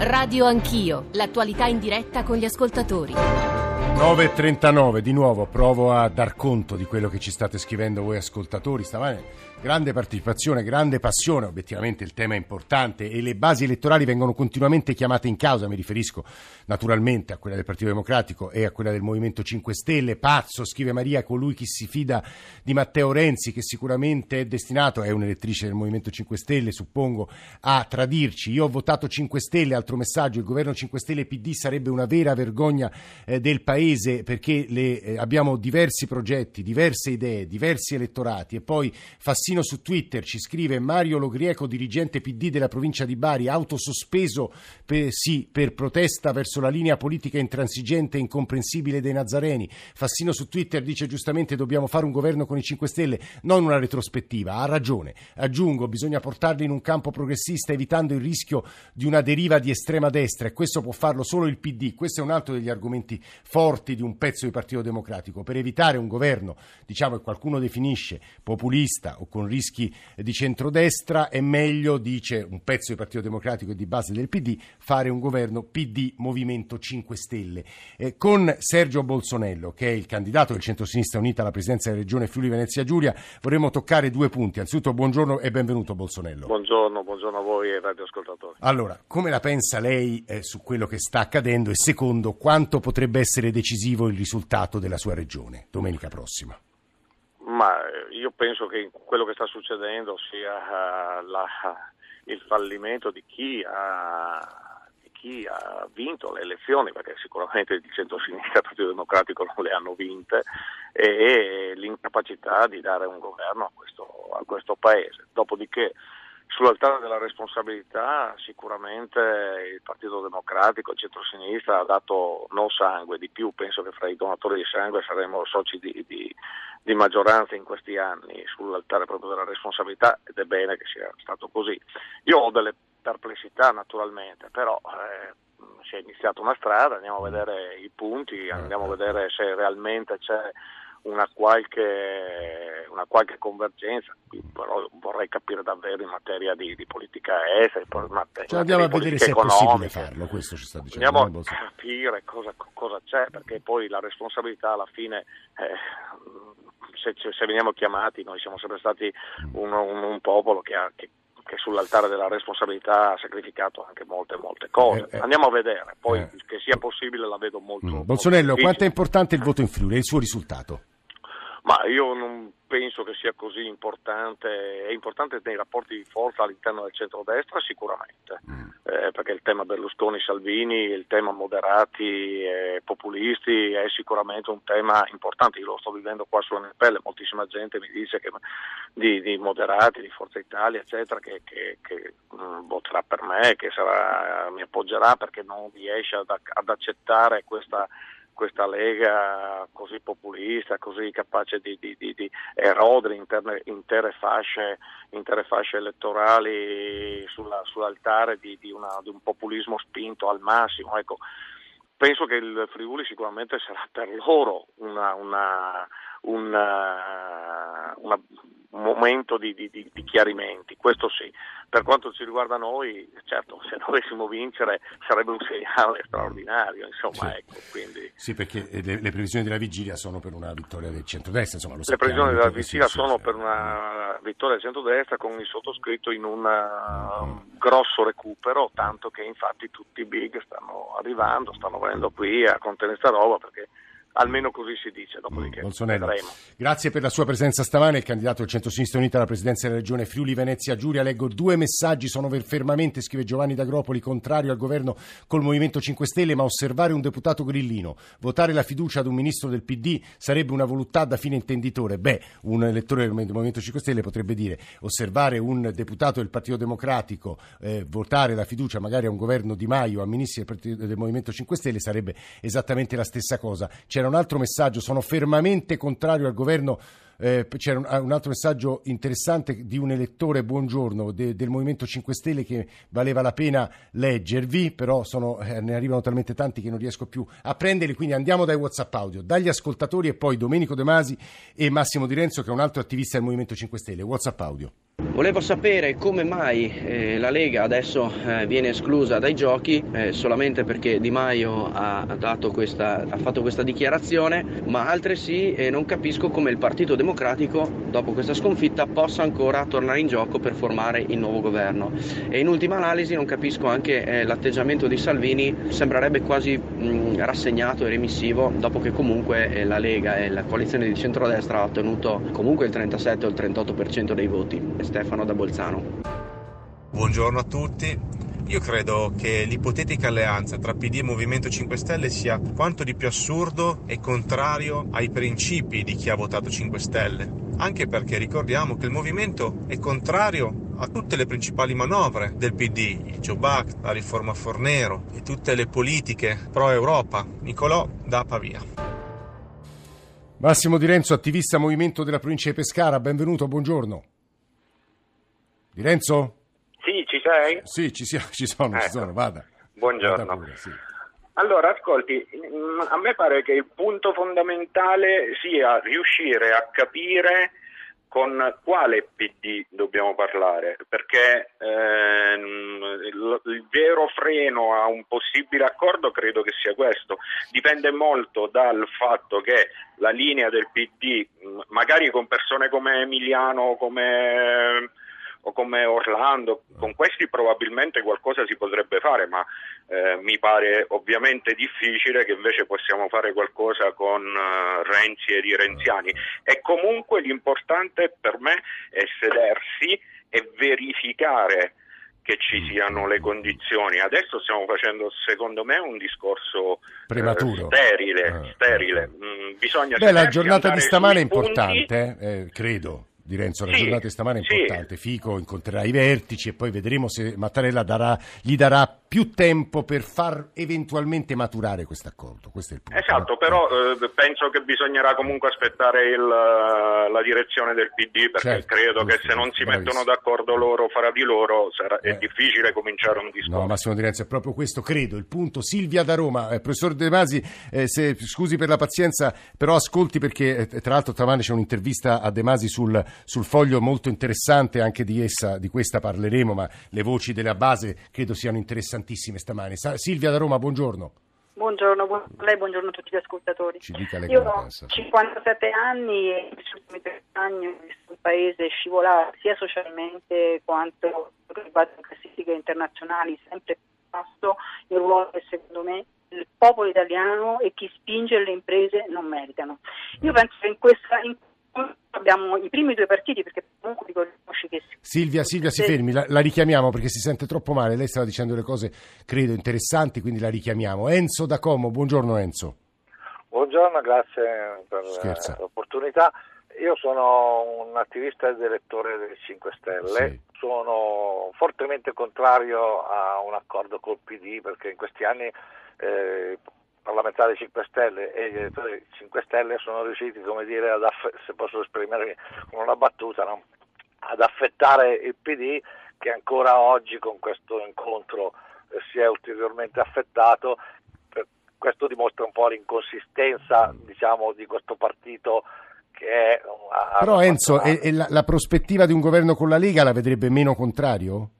Radio Anch'io, l'attualità in diretta con gli ascoltatori. 9.39, di nuovo provo a dar conto di quello che ci state scrivendo voi ascoltatori. Stamane grande partecipazione, grande passione, obiettivamente il tema è importante e le basi elettorali vengono continuamente chiamate in causa, mi riferisco naturalmente a quella del Partito Democratico e a quella del Movimento 5 Stelle. Pazzo, scrive Maria, colui che si fida di Matteo Renzi, che sicuramente è destinato, è un'elettrice del Movimento 5 Stelle, suppongo, a tradirci. Io ho votato 5 Stelle, altro messaggio, il governo 5 Stelle PD sarebbe una vera vergogna eh, del Paese perché le, eh, abbiamo diversi progetti, diverse idee, diversi elettorati e poi fa Fassino su Twitter ci scrive Mario Logrieco, dirigente PD della provincia di Bari, autosospeso per, sì, per protesta verso la linea politica intransigente e incomprensibile dei Nazareni. Fassino su Twitter dice giustamente dobbiamo fare un governo con i 5 Stelle, non una retrospettiva. Ha ragione. Aggiungo, bisogna portarli in un campo progressista evitando il rischio di una deriva di estrema destra e questo può farlo solo il PD. Questo è un altro degli argomenti forti di un pezzo di Partito Democratico. Per evitare un governo, diciamo che qualcuno definisce populista o con rischi di centrodestra, è meglio, dice un pezzo del Partito Democratico e di base del PD, fare un governo PD Movimento 5 Stelle. Eh, con Sergio Bolsonello, che è il candidato del centro-sinistra unita alla presidenza della regione Friuli Venezia Giulia, vorremmo toccare due punti. Anzitutto buongiorno e benvenuto Bolsonello. Buongiorno, buongiorno a voi e radioascoltatori. Allora, come la pensa lei eh, su quello che sta accadendo e secondo quanto potrebbe essere decisivo il risultato della sua regione domenica prossima? Ma eh, io penso che quello che sta succedendo sia uh, la, il fallimento di chi, ha, chi, ha, vinto le elezioni, perché sicuramente il centro-sinistra e il Partito Democratico non le hanno vinte, e l'incapacità di dare un governo a questo, a questo Paese. Dopodiché Sull'altare della responsabilità sicuramente il Partito Democratico, il centro-sinistra ha dato non sangue, di più penso che fra i donatori di sangue saremo soci di, di, di maggioranza in questi anni sull'altare proprio della responsabilità ed è bene che sia stato così. Io ho delle perplessità naturalmente, però eh, si è iniziata una strada, andiamo a vedere i punti, andiamo a vedere se realmente c'è una qualche, una qualche convergenza, però vorrei capire davvero in materia di, di politica estera, cioè andiamo a vedere se è possibile farlo, questo ci sta dicendo. Andiamo a capire cosa, cosa, c'è, perché poi la responsabilità alla fine, eh, se, se, veniamo chiamati, noi siamo sempre stati un, un, un popolo che ha... Che, che sull'altare della responsabilità ha sacrificato anche molte, molte cose. Eh, eh, Andiamo a vedere, poi eh. che sia possibile la vedo molto. Mm. Bolsonello, molto quanto è importante il voto in Friuli e il suo risultato? Ma io non penso che sia così importante, è importante nei rapporti di forza all'interno del centrodestra sicuramente, mm. eh, perché il tema Berlusconi-Salvini, il tema moderati e populisti è sicuramente un tema importante, io lo sto vivendo qua sulla mia pelle, moltissima gente mi dice che, di, di, moderati, di Forza Italia eccetera, che, che, che mm, voterà per me, che sarà, mi appoggerà perché non riesce ad, ad accettare questa questa Lega così populista, così capace di, di, di, di erodere interne, intere, fasce, intere, fasce, elettorali sulla, sull'altare di, una, un populismo spinto al massimo. Ecco, penso che il Friuli sicuramente sarà per loro una, una, una, una un momento di, di, di, chiarimenti, questo sì. Per quanto ci riguarda noi, certo, se dovessimo vincere sarebbe un segnale straordinario, insomma, sì. ecco, quindi... Sì, perché le, le, previsioni della vigilia sono per una vittoria del centrodestra, insomma, lo Le previsioni della vigilia sono per una vittoria del centrodestra con il sottoscritto in un uh, grosso recupero, tanto che infatti tutti i big stanno arrivando, stanno venendo qui a contenere sta roba perché almeno così si dice, dopodiché mm. Grazie per la sua presenza stamane, il candidato del Centro-Sinistra Unita alla presidenza della regione Friuli Venezia Giulia. Leggo due messaggi, sono fermamente, scrive Giovanni D'Agropoli, contrario al governo col Movimento 5 Stelle, ma osservare un deputato grillino, votare la fiducia ad un ministro del PD sarebbe una voluttà da fine intenditore. Beh, un elettore del Movimento 5 Stelle potrebbe dire osservare un deputato del Partito Democratico, eh, votare la fiducia magari a un governo Di Maio, a ministri del, del Movimento 5 Stelle sarebbe esattamente la stessa cosa. C'era un altro messaggio, sono fermamente contrario al governo eh, c'era un, un, altro messaggio interessante di un elettore, buongiorno, de, del Movimento 5 Stelle che valeva la pena leggervi, però sono, eh, ne arrivano talmente tanti che non riesco più a prenderli, quindi andiamo dai WhatsApp audio, dagli ascoltatori e poi Domenico De Masi e Massimo Di Renzo che è un altro attivista del Movimento 5 Stelle. WhatsApp audio. Volevo sapere come mai eh, la Lega adesso eh, viene esclusa dai giochi eh, solamente perché Di Maio ha, questa, ha, fatto questa dichiarazione, ma altresì eh, non capisco come il Partito Democratico, dopo questa sconfitta, possa ancora tornare in gioco per formare il nuovo governo. E in ultima analisi non capisco anche eh, l'atteggiamento di Salvini, sembrerebbe quasi mh, rassegnato e remissivo, dopo che comunque eh, la Lega e la coalizione di centrodestra ha ottenuto comunque il 37 o il 38% dei voti. Stefano da Bolzano. Buongiorno a tutti. Io credo che l'ipotetica alleanza tra PD e Movimento 5 Stelle sia quanto di più assurdo e contrario ai principi di chi ha votato 5 Stelle. Anche perché ricordiamo che il movimento è contrario a tutte le principali manovre del PD, il Job Act, la riforma Fornero e tutte le politiche pro-Europa. Nicolò da Pavia. Massimo Di Renzo, attivista Movimento della provincia di Pescara, benvenuto, buongiorno. Di Renzo? Sì, ci sei? Sì, ci, sia, ci sono, ecco. ci sono, vada. Buongiorno. Vada pure, sì. Allora, ascolti, mm, a me pare che il punto fondamentale sia riuscire a capire con quale PD dobbiamo parlare, perché ehm, il, il, vero freno a un possibile accordo credo che sia questo. Dipende molto dal fatto che la linea del PD, mm, magari con persone come Emiliano, come o come Orlando, con questi probabilmente qualcosa si potrebbe fare, ma eh, mi pare ovviamente difficile che invece possiamo fare qualcosa con uh, Renzi e i renziani. E comunque l'importante per me è sedersi e verificare che ci siano le condizioni. Adesso stiamo facendo, secondo me, un discorso prematuro, eh, sterile. Ah, sterile. Mm, bisogna Beh, la giornata di stamane è importante, eh, credo di Renzo. La sì, giornata di stamane è importante. Sì. Fico incontrerà i vertici e poi vedremo se Mattarella darà, gli darà più tempo per far eventualmente maturare questo accordo. Questo è il punto. Esatto, però eh, penso che bisognerà comunque aspettare il, la direzione del PD perché certo, credo giusto, che se non si bravissimo. mettono d'accordo loro fra di loro sarà, eh. è difficile cominciare un discorso. No, Massimo Di Renzo, è proprio questo, credo, il punto. Silvia da Roma, eh, professor De Masi, eh, se, scusi per la pazienza, però ascolti perché eh, tra l'altro tramane c'è un'intervista a De Masi sul sul foglio molto interessante, anche di essa, di questa parleremo, ma le voci della base credo siano interessantissime stamane. Silvia da Roma, buongiorno. Buongiorno, buongiorno a lei, buongiorno a tutti gli ascoltatori. Ci dica lei Io ho 57 anni e negli tre anni ho visto il paese scivolare sia socialmente quanto le classifiche internazionali, sempre più basso il ruolo che secondo me il popolo italiano e chi spinge le imprese non meritano. Io penso che in questa, in abbiamo i primi due partiti perché comunque. Silvia, Silvia si fermi, la, la, richiamiamo perché si sente troppo male, lei stava dicendo le cose credo interessanti, quindi la richiamiamo. Enzo da Como, buongiorno Enzo. Buongiorno, grazie per Scherza. l'opportunità. Io sono un attivista ed elettore dei 5 Stelle, sì. sono fortemente contrario a un accordo col PD perché in questi anni eh, parlamentari 5 Stelle e gli elettori 5 Stelle sono riusciti, come dire, aff- se posso esprimermi con una battuta, no? Ad affettare il PD che ancora oggi con questo incontro eh, si è ulteriormente affettato. Per questo dimostra un po' l'inconsistenza diciamo, di questo partito che è... Però Enzo, e, e la, la prospettiva di un governo con la Lega la vedrebbe meno contrario?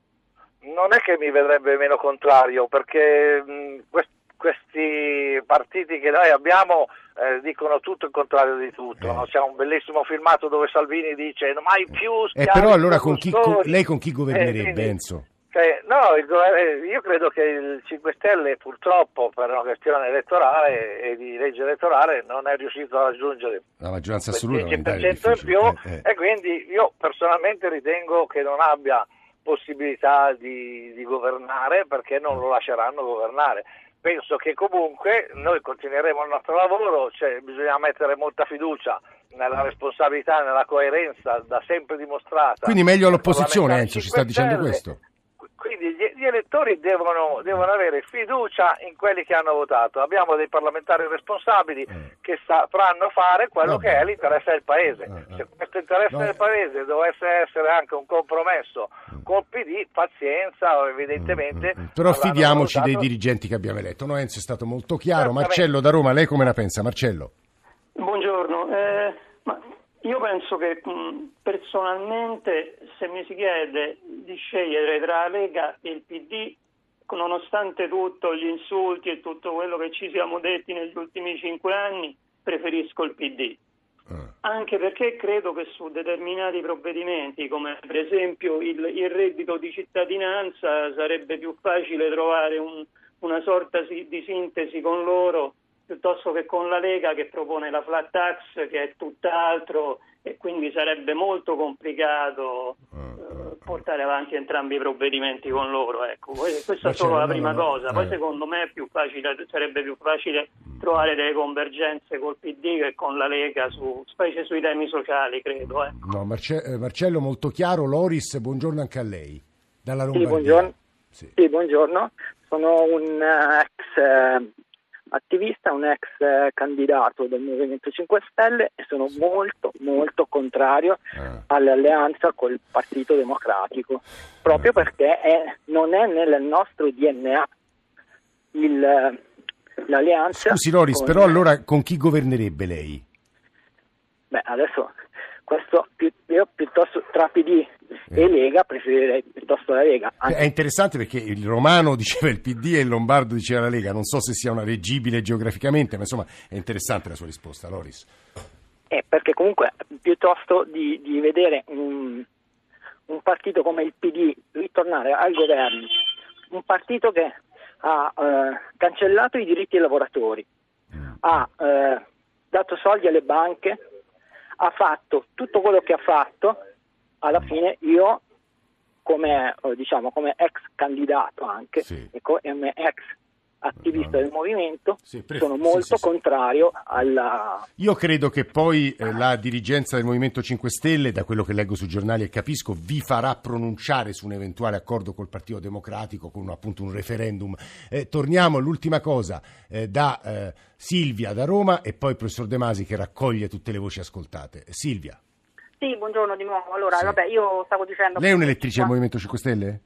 Non è che mi vedrebbe meno contrario, perché mh, questo questi partiti che noi abbiamo eh, dicono tutto il contrario di tutto. Eh. No? C'è un bellissimo filmato dove Salvini dice mai più E eh, però allora con chi, con, lei con chi governerebbe, eh, Enzo? Cioè, no, il, io credo che il 5 Stelle purtroppo per una questione elettorale e di legge elettorale non è riuscito a raggiungere la maggioranza assoluta il 10% in più eh, eh. e quindi io personalmente ritengo che non abbia possibilità di, di governare perché non lo lasceranno governare penso che comunque noi continueremo il nostro lavoro, cioè bisogna mettere molta fiducia nella responsabilità, nella coerenza da sempre dimostrata. Quindi meglio all'opposizione, Enzo, ci sta dicendo questo? Quindi gli, gli, elettori devono, devono, avere fiducia in quelli che hanno votato. Abbiamo dei parlamentari responsabili eh. che sapranno fare quello Vabbè. che è l'interesse del Paese. Eh, eh. Se questo interesse no. del Paese dovesse essere anche un compromesso mm. col PD, pazienza, evidentemente. Mm, mm, Però fidiamoci dei dirigenti che abbiamo eletto. No, Enzo è stato molto chiaro. Marcello da Roma, lei come la pensa? Marcello. Buongiorno. Eh, io penso che personalmente se mi si chiede di scegliere tra la Lega e il PD, nonostante tutto gli insulti e tutto quello che ci siamo detti negli ultimi cinque anni, preferisco il PD. Ah. Anche perché credo che su determinati provvedimenti, come per esempio il, il reddito di cittadinanza, sarebbe più facile trovare un, una sorta di sintesi con loro piuttosto che con la Lega che propone la flat tax che è tutt'altro e quindi sarebbe molto complicato eh, portare avanti entrambi i provvedimenti con loro. Ecco. Questa è solo la prima cosa, poi eh. secondo me più facile, sarebbe più facile trovare delle convergenze col PD che con la Lega, su, specie sui temi sociali, credo. Ecco. No, Marce- eh, Marcello, molto chiaro. Loris, buongiorno anche a lei, dalla Lombardia. Sì, buongiorno. Sì. Sì, buongiorno. Sono un ex attivista, un ex eh, candidato del Movimento 5 Stelle e sono molto molto contrario eh. all'alleanza col Partito Democratico, proprio eh. perché è, non è nel nostro DNA il, l'alleanza. Scusi Loris, con... però allora con chi governerebbe lei? Beh, adesso questo io piuttosto tra PD e eh. Lega preferirei piuttosto la Lega. Anche... È interessante perché il romano diceva il PD e il lombardo diceva la Lega. Non so se sia una reggibile geograficamente, ma insomma è interessante la sua risposta, Loris. Eh, perché comunque piuttosto di, di vedere un, un, partito come il PD ritornare al governo, un partito che ha eh, cancellato i diritti dei lavoratori, mm. ha eh, dato soldi alle banche, ha fatto tutto quello che ha fatto, alla fine io come, eh, diciamo, come ex candidato anche sì. e come ex attivista del movimento, sì, pref- sono molto sì, sì, contrario alla... Io credo che poi eh, la dirigenza del Movimento 5 Stelle, da quello che leggo sui giornali e capisco, vi farà pronunciare su un eventuale accordo col Partito Democratico con appunto un referendum. Eh, torniamo all'ultima cosa eh, da eh, Silvia da Roma e poi il professor De Masi che raccoglie tutte le voci ascoltate. Silvia. Sì, buongiorno di nuovo. Allora, vabbè, io stavo dicendo... Lei è un'elettrice del Movimento 5 Stelle?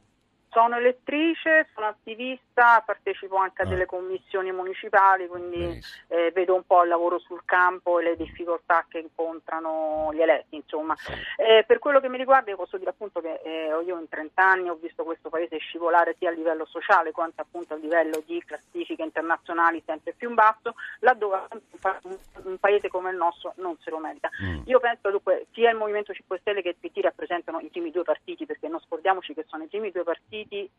Sono elettrice, sono attivista, partecipo anche a ah. delle commissioni municipali, quindi eh, vedo un po' il lavoro sul campo e le difficoltà che incontrano gli eletti. Insomma. Eh, per quello che mi riguarda, io posso dire appunto che eh, io in 30 anni ho visto questo paese scivolare sia a livello sociale quanto appunto a livello di classifiche internazionali sempre più in basso, laddove un, un paese come il nostro non se lo merita. Mm. Io penso dunque sia il Movimento 5 Stelle che il PT rappresentano i primi due partiti, perché non scordiamoci che sono i primi due partiti partiti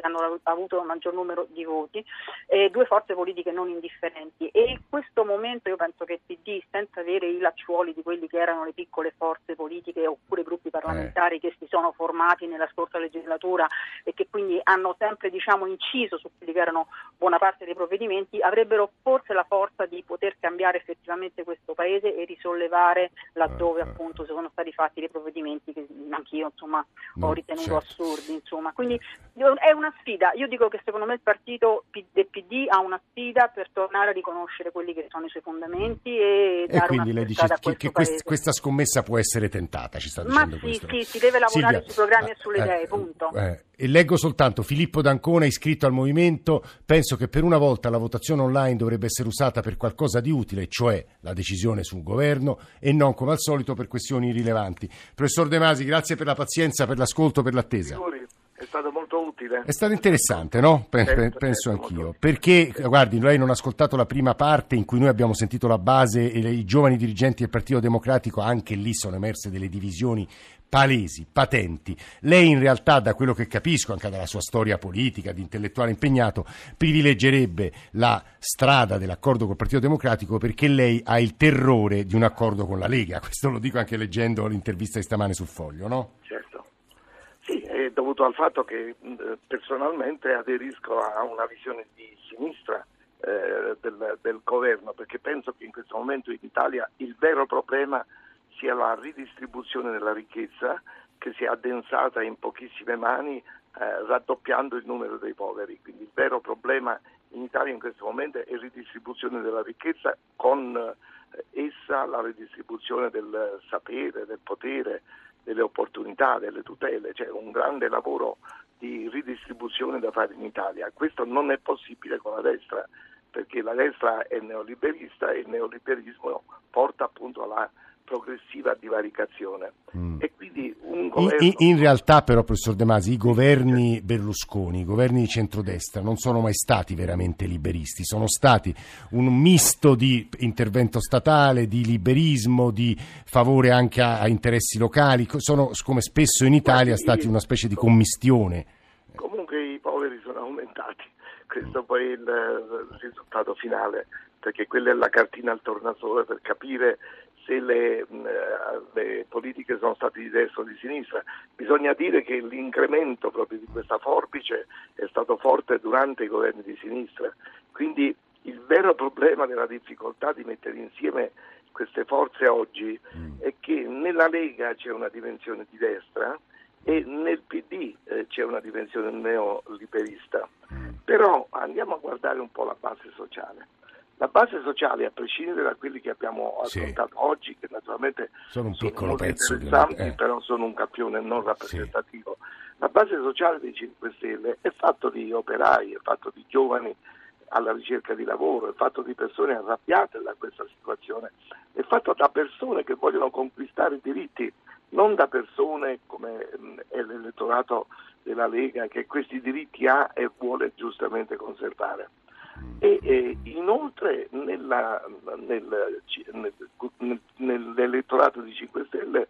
che hanno avuto il maggior numero di voti, e due forze politiche non indifferenti e in questo momento io penso che il PD senza avere i lacciuoli di quelli che erano le piccole forze politiche oppure gruppi parlamentari eh. che si sono formati nella scorsa legislatura e che quindi hanno sempre diciamo, inciso su quelli che erano buona parte dei provvedimenti avrebbero forse la forza di poter cambiare effettivamente questo paese e risollevare laddove eh, eh. appunto sono stati fatti dei provvedimenti che anch'io insomma, ho ritenuto certo. assurdi insomma. quindi è una sfida. Io dico che secondo me il partito del PD ha una sfida per tornare a riconoscere quelli che sono i suoi fondamenti e, e quindi lei dice che, che quest, questa scommessa può essere tentata, ci sta dicendo Ma sì, questo. sì, si deve lavorare Silvia, sui programmi eh, e sulle eh, idee, punto. Eh, e leggo soltanto Filippo D'Ancona iscritto al movimento, penso che per una volta la votazione online dovrebbe essere usata per qualcosa di utile, cioè la decisione sul governo e non come al solito per questioni irrilevanti. Professor De Masi, grazie per la pazienza, per l'ascolto, per l'attesa. È stato molto utile. È stato interessante, no? Certo, certo, penso certo, anch'io. Perché, guardi, lei non ha ascoltato la prima parte in cui noi abbiamo sentito la base e i giovani dirigenti del Partito Democratico, anche lì sono emerse delle divisioni palesi, patenti. Lei in realtà, da quello che capisco, anche dalla sua storia politica, di intellettuale impegnato, privilegerebbe la strada dell'accordo col Partito Democratico perché lei ha il terrore di un accordo con la Lega. Questo lo dico anche leggendo l'intervista di stamane sul Foglio, no? Certo è dovuto al fatto che personalmente aderisco a una visione di sinistra eh, del, del, governo, perché penso che in questo momento in Italia il vero problema sia la ridistribuzione della ricchezza che si è addensata in pochissime mani eh, raddoppiando il numero dei poveri. Quindi il vero problema in Italia in questo momento è ridistribuzione della ricchezza con eh, essa la ridistribuzione del sapere, del potere, delle opportunità, delle tutele, c'è un grande lavoro di ridistribuzione da fare in Italia. Questo non è possibile con la destra, perché la destra è neoliberista e il neoliberismo porta appunto alla progressiva divaricazione. Mm. E quindi un governo... in, in, realtà però, professor De Masi, i governi Berlusconi, i governi di centrodestra non sono mai stati veramente liberisti, sono stati un misto di intervento statale, di liberismo, di favore anche a, a interessi locali, sono come spesso in Italia stati una specie di commistione. Comunque i poveri sono aumentati, questo poi è il, il risultato finale perché quella è la cartina al tornasole per capire se le, mm, eh, le, politiche sono state di destra o di sinistra. Bisogna dire che l'incremento proprio di questa forbice è stato forte durante i governi di sinistra. Quindi il vero problema della difficoltà di mettere insieme queste forze oggi mm. è che nella Lega c'è una dimensione di destra e nel PD eh, c'è una dimensione neoliberista. Mm. Però andiamo a guardare un po' la base sociale. La base sociale, a prescindere da quelli che abbiamo affrontato sì. oggi, che naturalmente sono un piccolo sono pezzo, interessanti, eh. però sono un campione non rappresentativo. Sì. La base sociale dei 5 Stelle è fatto di operai, è fatto di giovani alla ricerca di lavoro, è fatto di persone arrabbiate da questa situazione, è fatto da persone che vogliono conquistare i diritti, non da persone come è l'elettorato della Lega che questi diritti ha e vuole giustamente conservare e eh, inoltre nella, nel, nel, nell'elettorato di 5 Stelle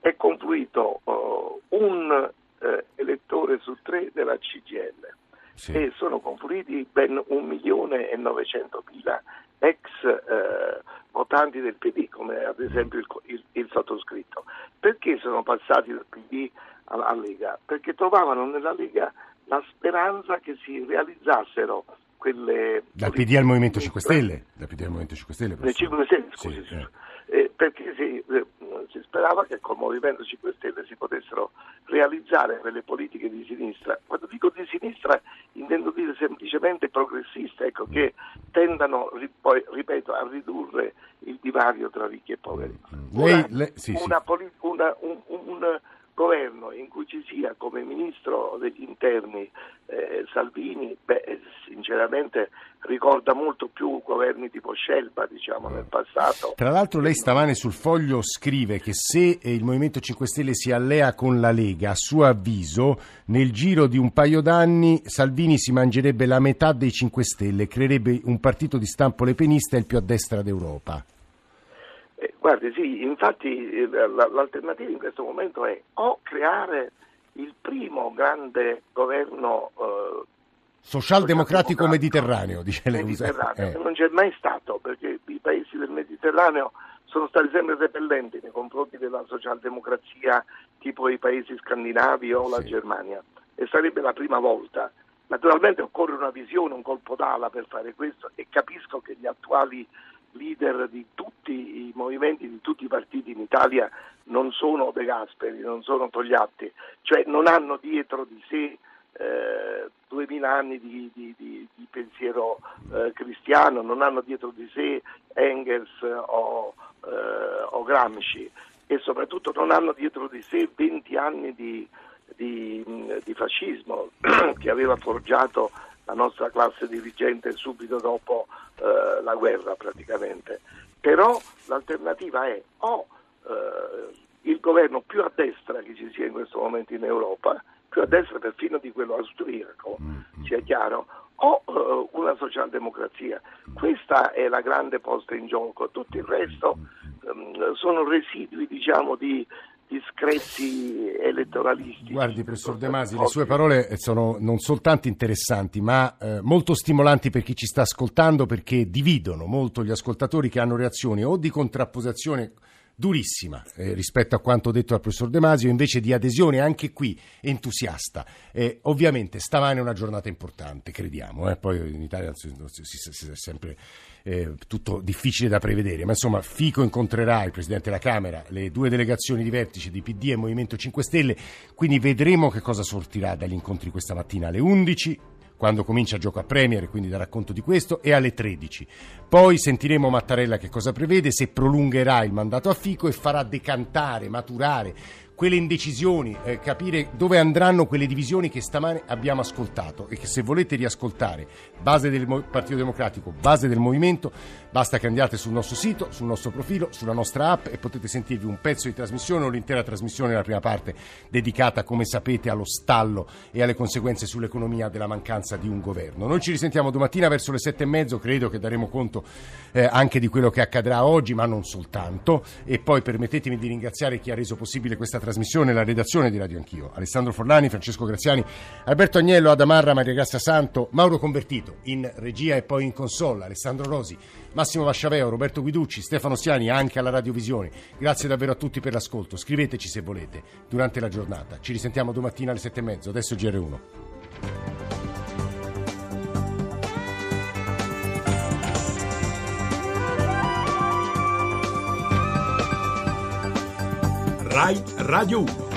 è confluito uh, un uh, elettore su tre della CGL sì. e sono confluiti ben 1 milione e 900 mila ex uh, votanti del PD come ad esempio il, il, il, sottoscritto. Perché sono passati dal PD alla Lega? Perché trovavano nella Lega la speranza che si realizzassero quelle... Dal PD al Movimento 5 Stelle? Dal PD al Movimento 5 Stelle? 5 Stelle, scusi. Sì, eh. Eh, perché si, eh, si, sperava che col Movimento 5 Stelle si potessero realizzare quelle politiche di sinistra. Quando dico di sinistra intendo dire semplicemente progressiste, ecco, che tendano, poi, ripeto, a ridurre il divario tra ricchi e poveri. Mm. Lei, una, lei, sì, una, sì. una, un, un governo in cui ci sia come ministro degli interni eh, Salvini, beh, sinceramente ricorda molto più governi tipo Scelba, diciamo, nel passato. Tra l'altro lei stamane sul foglio scrive che se il Movimento 5 Stelle si allea con la Lega, a suo avviso, nel giro di un paio d'anni Salvini si mangerebbe la metà dei 5 Stelle, creerebbe un partito di stampo lepenista il più a destra d'Europa. Guardi, sì, infatti eh, l'alternativa in questo momento è o creare il primo grande governo eh, socialdemocratico mediterraneo, dice lei. Mediterraneo, eh. Non c'è mai stato perché i paesi del Mediterraneo sono stati sempre repellenti nei confronti della socialdemocrazia tipo i paesi scandinavi o la Germania e sarebbe la prima volta. Naturalmente occorre una visione, un colpo d'ala per fare questo e capisco che gli attuali leader di tutti i movimenti, di tutti i partiti in Italia non sono De Gasperi, non sono Togliatti, cioè non hanno dietro di sé eh, duemila anni di, di, di, di pensiero eh, cristiano, non hanno dietro di sé Engels o, eh, o, Gramsci. E soprattutto non hanno dietro di sé 20 anni di, fascismo che aveva forgiato la nostra classe dirigente subito dopo eh, la guerra praticamente. Però l'alternativa è o eh, il governo più a destra che ci sia in questo momento in Europa, più a destra perfino di quello austriaco, mm-hmm. sia chiaro, o uh, una socialdemocrazia. Questa è la grande posta in gioco, tutto il resto um, sono residui diciamo, di discreti elettoralisti. Guardi, professor De Masi, le sue parole sono non soltanto interessanti, ma eh, molto stimolanti per chi ci sta ascoltando perché dividono molto gli ascoltatori che hanno reazioni o di contrapposizione durissima eh, rispetto a quanto detto dal professor De Masio, invece di adesione anche qui entusiasta. Eh, ovviamente stamane è una giornata importante, crediamo, eh. poi in Italia si, si, si, è sempre eh, tutto difficile da prevedere, ma insomma Fico incontrerà il Presidente della Camera, le due delegazioni di vertice di PD e Movimento 5 Stelle, quindi vedremo che cosa sortirà dagli incontri questa mattina alle 11 quando comincia il gioco a Premier, quindi da racconto di questo, e alle 13. Poi sentiremo Mattarella che cosa prevede, se prolungherà il mandato a Fico e farà decantare, maturare quelle indecisioni, eh, capire dove andranno quelle divisioni che stamane abbiamo ascoltato e che se volete riascoltare, base del Partito Democratico, base del movimento, basta che andiate sul nostro sito, sul nostro profilo, sulla nostra app e potete sentirvi un pezzo di trasmissione o l'intera trasmissione nella prima parte dedicata, come sapete, allo stallo e alle conseguenze sull'economia della mancanza di un governo. Noi ci risentiamo domattina verso le sette e mezzo, credo che daremo conto eh, anche di quello che accadrà oggi, ma non soltanto. E poi permettetemi di ringraziare chi ha reso possibile questa trasmissione trasmissione, la redazione di Radio Anch'io. Alessandro Forlani, Francesco Graziani, Alberto Agnello, Adamarra, Maria Grazia Santo, Mauro Convertito in regia e poi in console, Alessandro Rosi, Massimo Vasciaveo, Roberto Guiducci, Stefano Stiani, anche alla Radiovisione. Grazie davvero a tutti per l'ascolto. Scriveteci se volete durante la giornata. Ci risentiamo domattina alle sette e mezzo. Adesso GR1. Rai Radio 1.